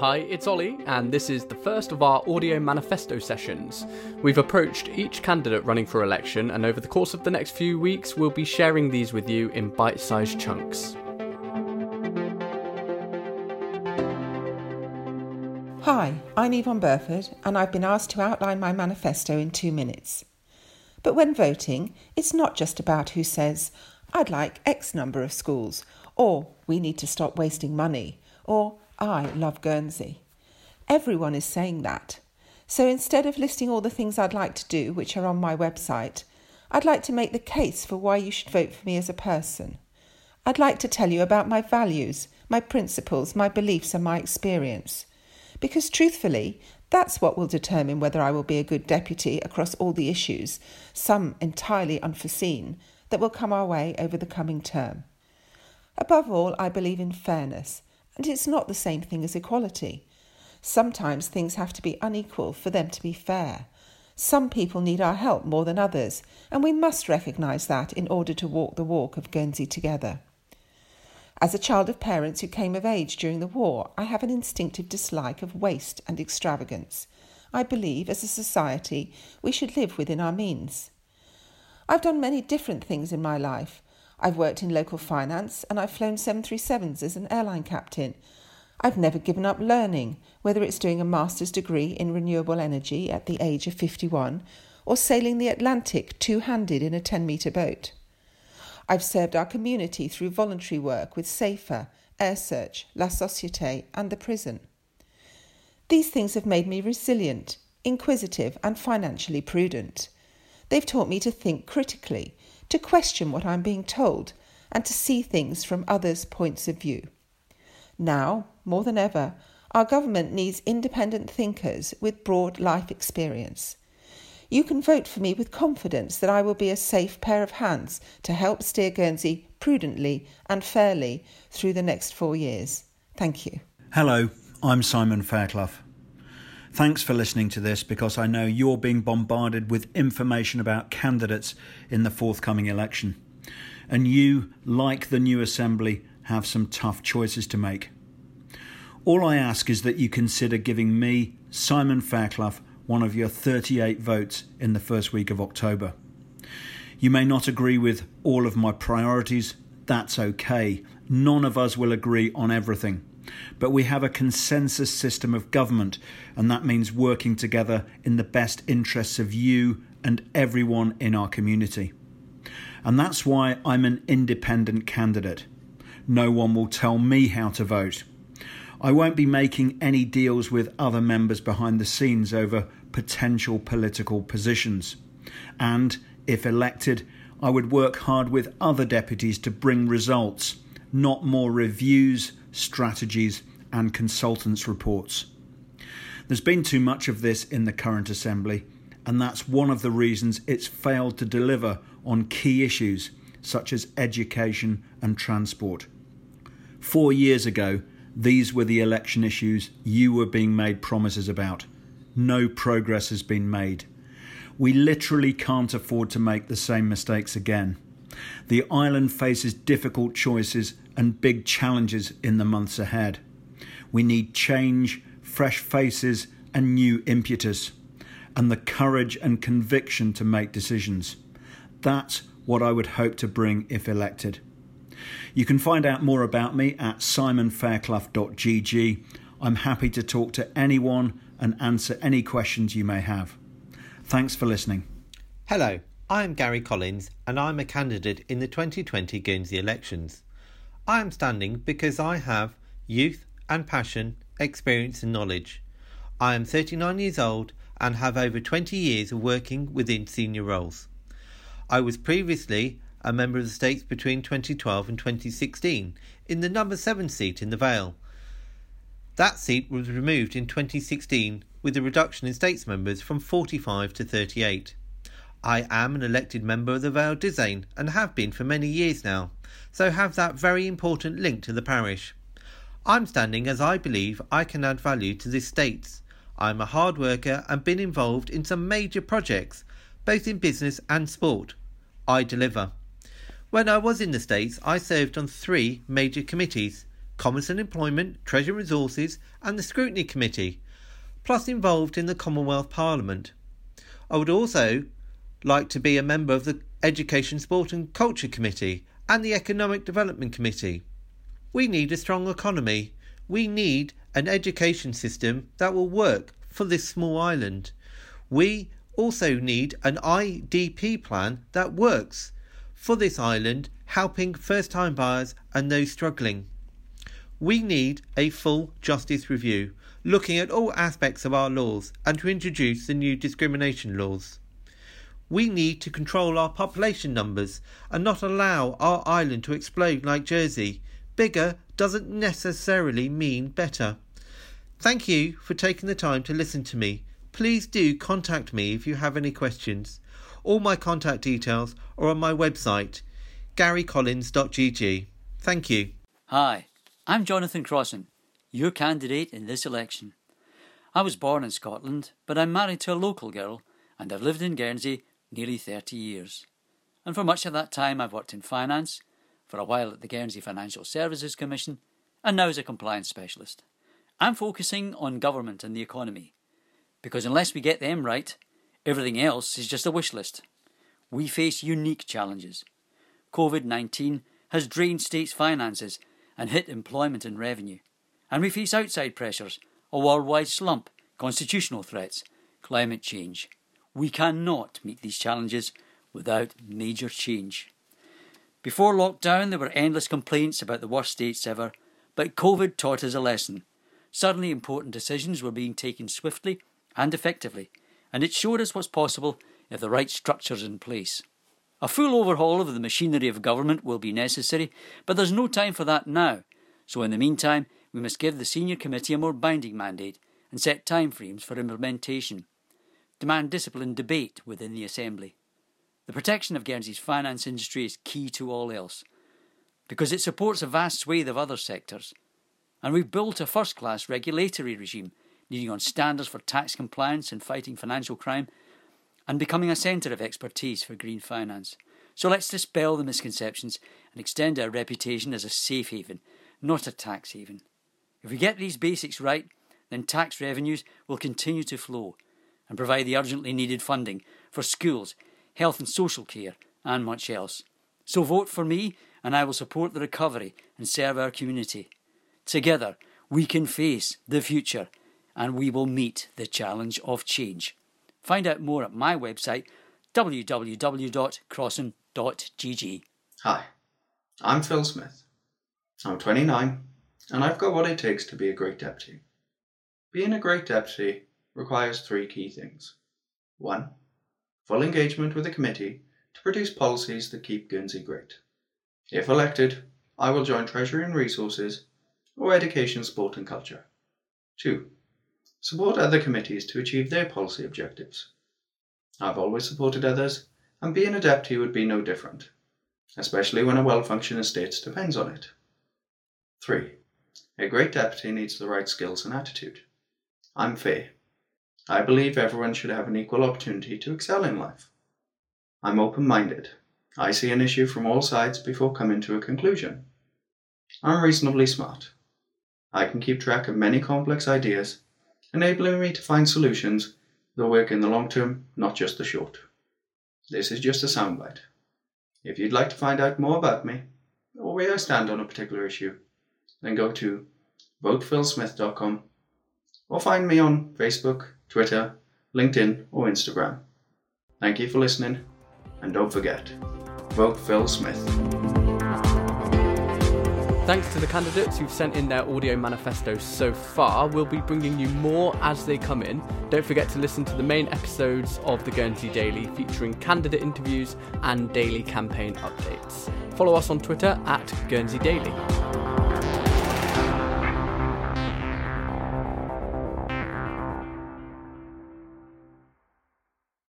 Hi, it's Ollie, and this is the first of our audio manifesto sessions. We've approached each candidate running for election, and over the course of the next few weeks, we'll be sharing these with you in bite sized chunks. Hi, I'm Yvonne Burford, and I've been asked to outline my manifesto in two minutes. But when voting, it's not just about who says, I'd like X number of schools, or we need to stop wasting money, or I love Guernsey. Everyone is saying that. So instead of listing all the things I'd like to do, which are on my website, I'd like to make the case for why you should vote for me as a person. I'd like to tell you about my values, my principles, my beliefs, and my experience. Because truthfully, that's what will determine whether I will be a good deputy across all the issues, some entirely unforeseen, that will come our way over the coming term. Above all, I believe in fairness and it's not the same thing as equality. Sometimes things have to be unequal for them to be fair. Some people need our help more than others, and we must recognise that in order to walk the walk of Guernsey together. As a child of parents who came of age during the war, I have an instinctive dislike of waste and extravagance. I believe, as a society, we should live within our means. I've done many different things in my life. I've worked in local finance and I've flown 737s as an airline captain. I've never given up learning, whether it's doing a master's degree in renewable energy at the age of 51 or sailing the Atlantic two handed in a 10 metre boat. I've served our community through voluntary work with SAFER, Air Search, La Societe, and the prison. These things have made me resilient, inquisitive, and financially prudent. They've taught me to think critically to question what I'm being told, and to see things from others' points of view. Now, more than ever, our government needs independent thinkers with broad life experience. You can vote for me with confidence that I will be a safe pair of hands to help steer Guernsey prudently and fairly through the next four years. Thank you. Hello, I'm Simon Fairclough. Thanks for listening to this because I know you're being bombarded with information about candidates in the forthcoming election. And you, like the new Assembly, have some tough choices to make. All I ask is that you consider giving me, Simon Fairclough, one of your 38 votes in the first week of October. You may not agree with all of my priorities, that's okay. None of us will agree on everything. But we have a consensus system of government, and that means working together in the best interests of you and everyone in our community. And that's why I'm an independent candidate. No one will tell me how to vote. I won't be making any deals with other members behind the scenes over potential political positions. And, if elected, I would work hard with other deputies to bring results, not more reviews, strategies, and consultants' reports. There's been too much of this in the current Assembly, and that's one of the reasons it's failed to deliver on key issues such as education and transport. Four years ago, these were the election issues you were being made promises about. No progress has been made. We literally can't afford to make the same mistakes again. The island faces difficult choices and big challenges in the months ahead. We need change, fresh faces, and new impetus, and the courage and conviction to make decisions. That's what I would hope to bring if elected. You can find out more about me at simonfairclough.gg. I'm happy to talk to anyone and answer any questions you may have. Thanks for listening. Hello, I'm Garry Collins and I'm a candidate in the 2020 Guernsey elections. I am standing because I have youth and passion, experience and knowledge. I am 39 years old and have over 20 years of working within senior roles. I was previously a member of the States between 2012 and 2016 in the number 7 seat in the Vale. That seat was removed in 2016 with a reduction in States members from 45 to 38. I am an elected member of the Vale Douzaine and have been for many years now, so have that very important link to the parish. I'm standing as I believe I can add value to this States. I'm a hard worker and been involved in some major projects, both in business and sport. I deliver. When I was in the States, I served on three major committees Commerce and Employment, Treasury Resources, and the Scrutiny Committee, plus involved in the Commonwealth Parliament. I would also like to be a member of the Education, Sport and Culture Committee and the Economic Development Committee. We need a strong economy. We need an education system that will work for this small island. We also need an IDP plan that works for this island, helping first time buyers and those struggling. We need a full justice review, looking at all aspects of our laws and to introduce the new discrimination laws. We need to control our population numbers and not allow our island to explode like Jersey. Bigger doesn't necessarily mean better. Thank you for taking the time to listen to me. Please do contact me if you have any questions. All my contact details are on my website, garycollins.gg. Thank you. Hi, I'm Jonathan Crossan, your candidate in this election. I was born in Scotland, but I'm married to a local girl, and I've lived in Guernsey nearly 30 years. And for much of that time, I've worked in finance, for a while at the Guernsey Financial Services Commission, and now as a compliance specialist. I'm focusing on government and the economy, because unless we get them right, everything else is just a wish list. We face unique challenges. COVID 19 has drained states' finances and hit employment and revenue. And we face outside pressures, a worldwide slump, constitutional threats, climate change. We cannot meet these challenges without major change. Before lockdown, there were endless complaints about the worst states ever, but COVID taught us a lesson. Suddenly, important decisions were being taken swiftly and effectively, and it showed us what's possible if the right structure's in place. A full overhaul of the machinery of government will be necessary, but there's no time for that now. So, in the meantime, we must give the senior committee a more binding mandate and set timeframes for implementation demand disciplined debate within the Assembly. The protection of Guernsey's finance industry is key to all else, because it supports a vast swathe of other sectors. And we've built a first class regulatory regime leading on standards for tax compliance and fighting financial crime, and becoming a centre of expertise for green finance. So let's dispel the misconceptions and extend our reputation as a safe haven, not a tax haven. If we get these basics right, then tax revenues will continue to flow and provide the urgently needed funding for schools, health and social care, and much else. So vote for me, and I will support the recovery and serve our community. Together, we can face the future and we will meet the challenge of change. Find out more at my website www.crossan.gg. Hi, I'm Phil Smith. I'm 29 and I've got what it takes to be a great deputy. Being a great deputy requires three key things. 1. Full engagement with the committee to produce policies that keep Guernsey great. If elected, I will join Treasury and Resources or Education, Sport and Culture. 2. Support other committees to achieve their policy objectives. I've always supported others, and being a deputy would be no different, especially when a well functioning state depends on it. 3. A great deputy needs the right skills and attitude. I'm fair. I believe everyone should have an equal opportunity to excel in life. I'm open minded. I see an issue from all sides before coming to a conclusion. I'm reasonably smart. I can keep track of many complex ideas, enabling me to find solutions that work in the long term, not just the short. This is just a soundbite. If you'd like to find out more about me, or where I stand on a particular issue, then go to votephilsmith.com or find me on Facebook, Twitter, LinkedIn, or Instagram. Thank you for listening, and don't forget, vote Phil Smith. Thanks to the candidates who've sent in their audio manifestos so far. We'll be bringing you more as they come in. Don't forget to listen to the main episodes of the Guernsey Daily featuring candidate interviews and daily campaign updates. Follow us on Twitter at Guernsey Daily.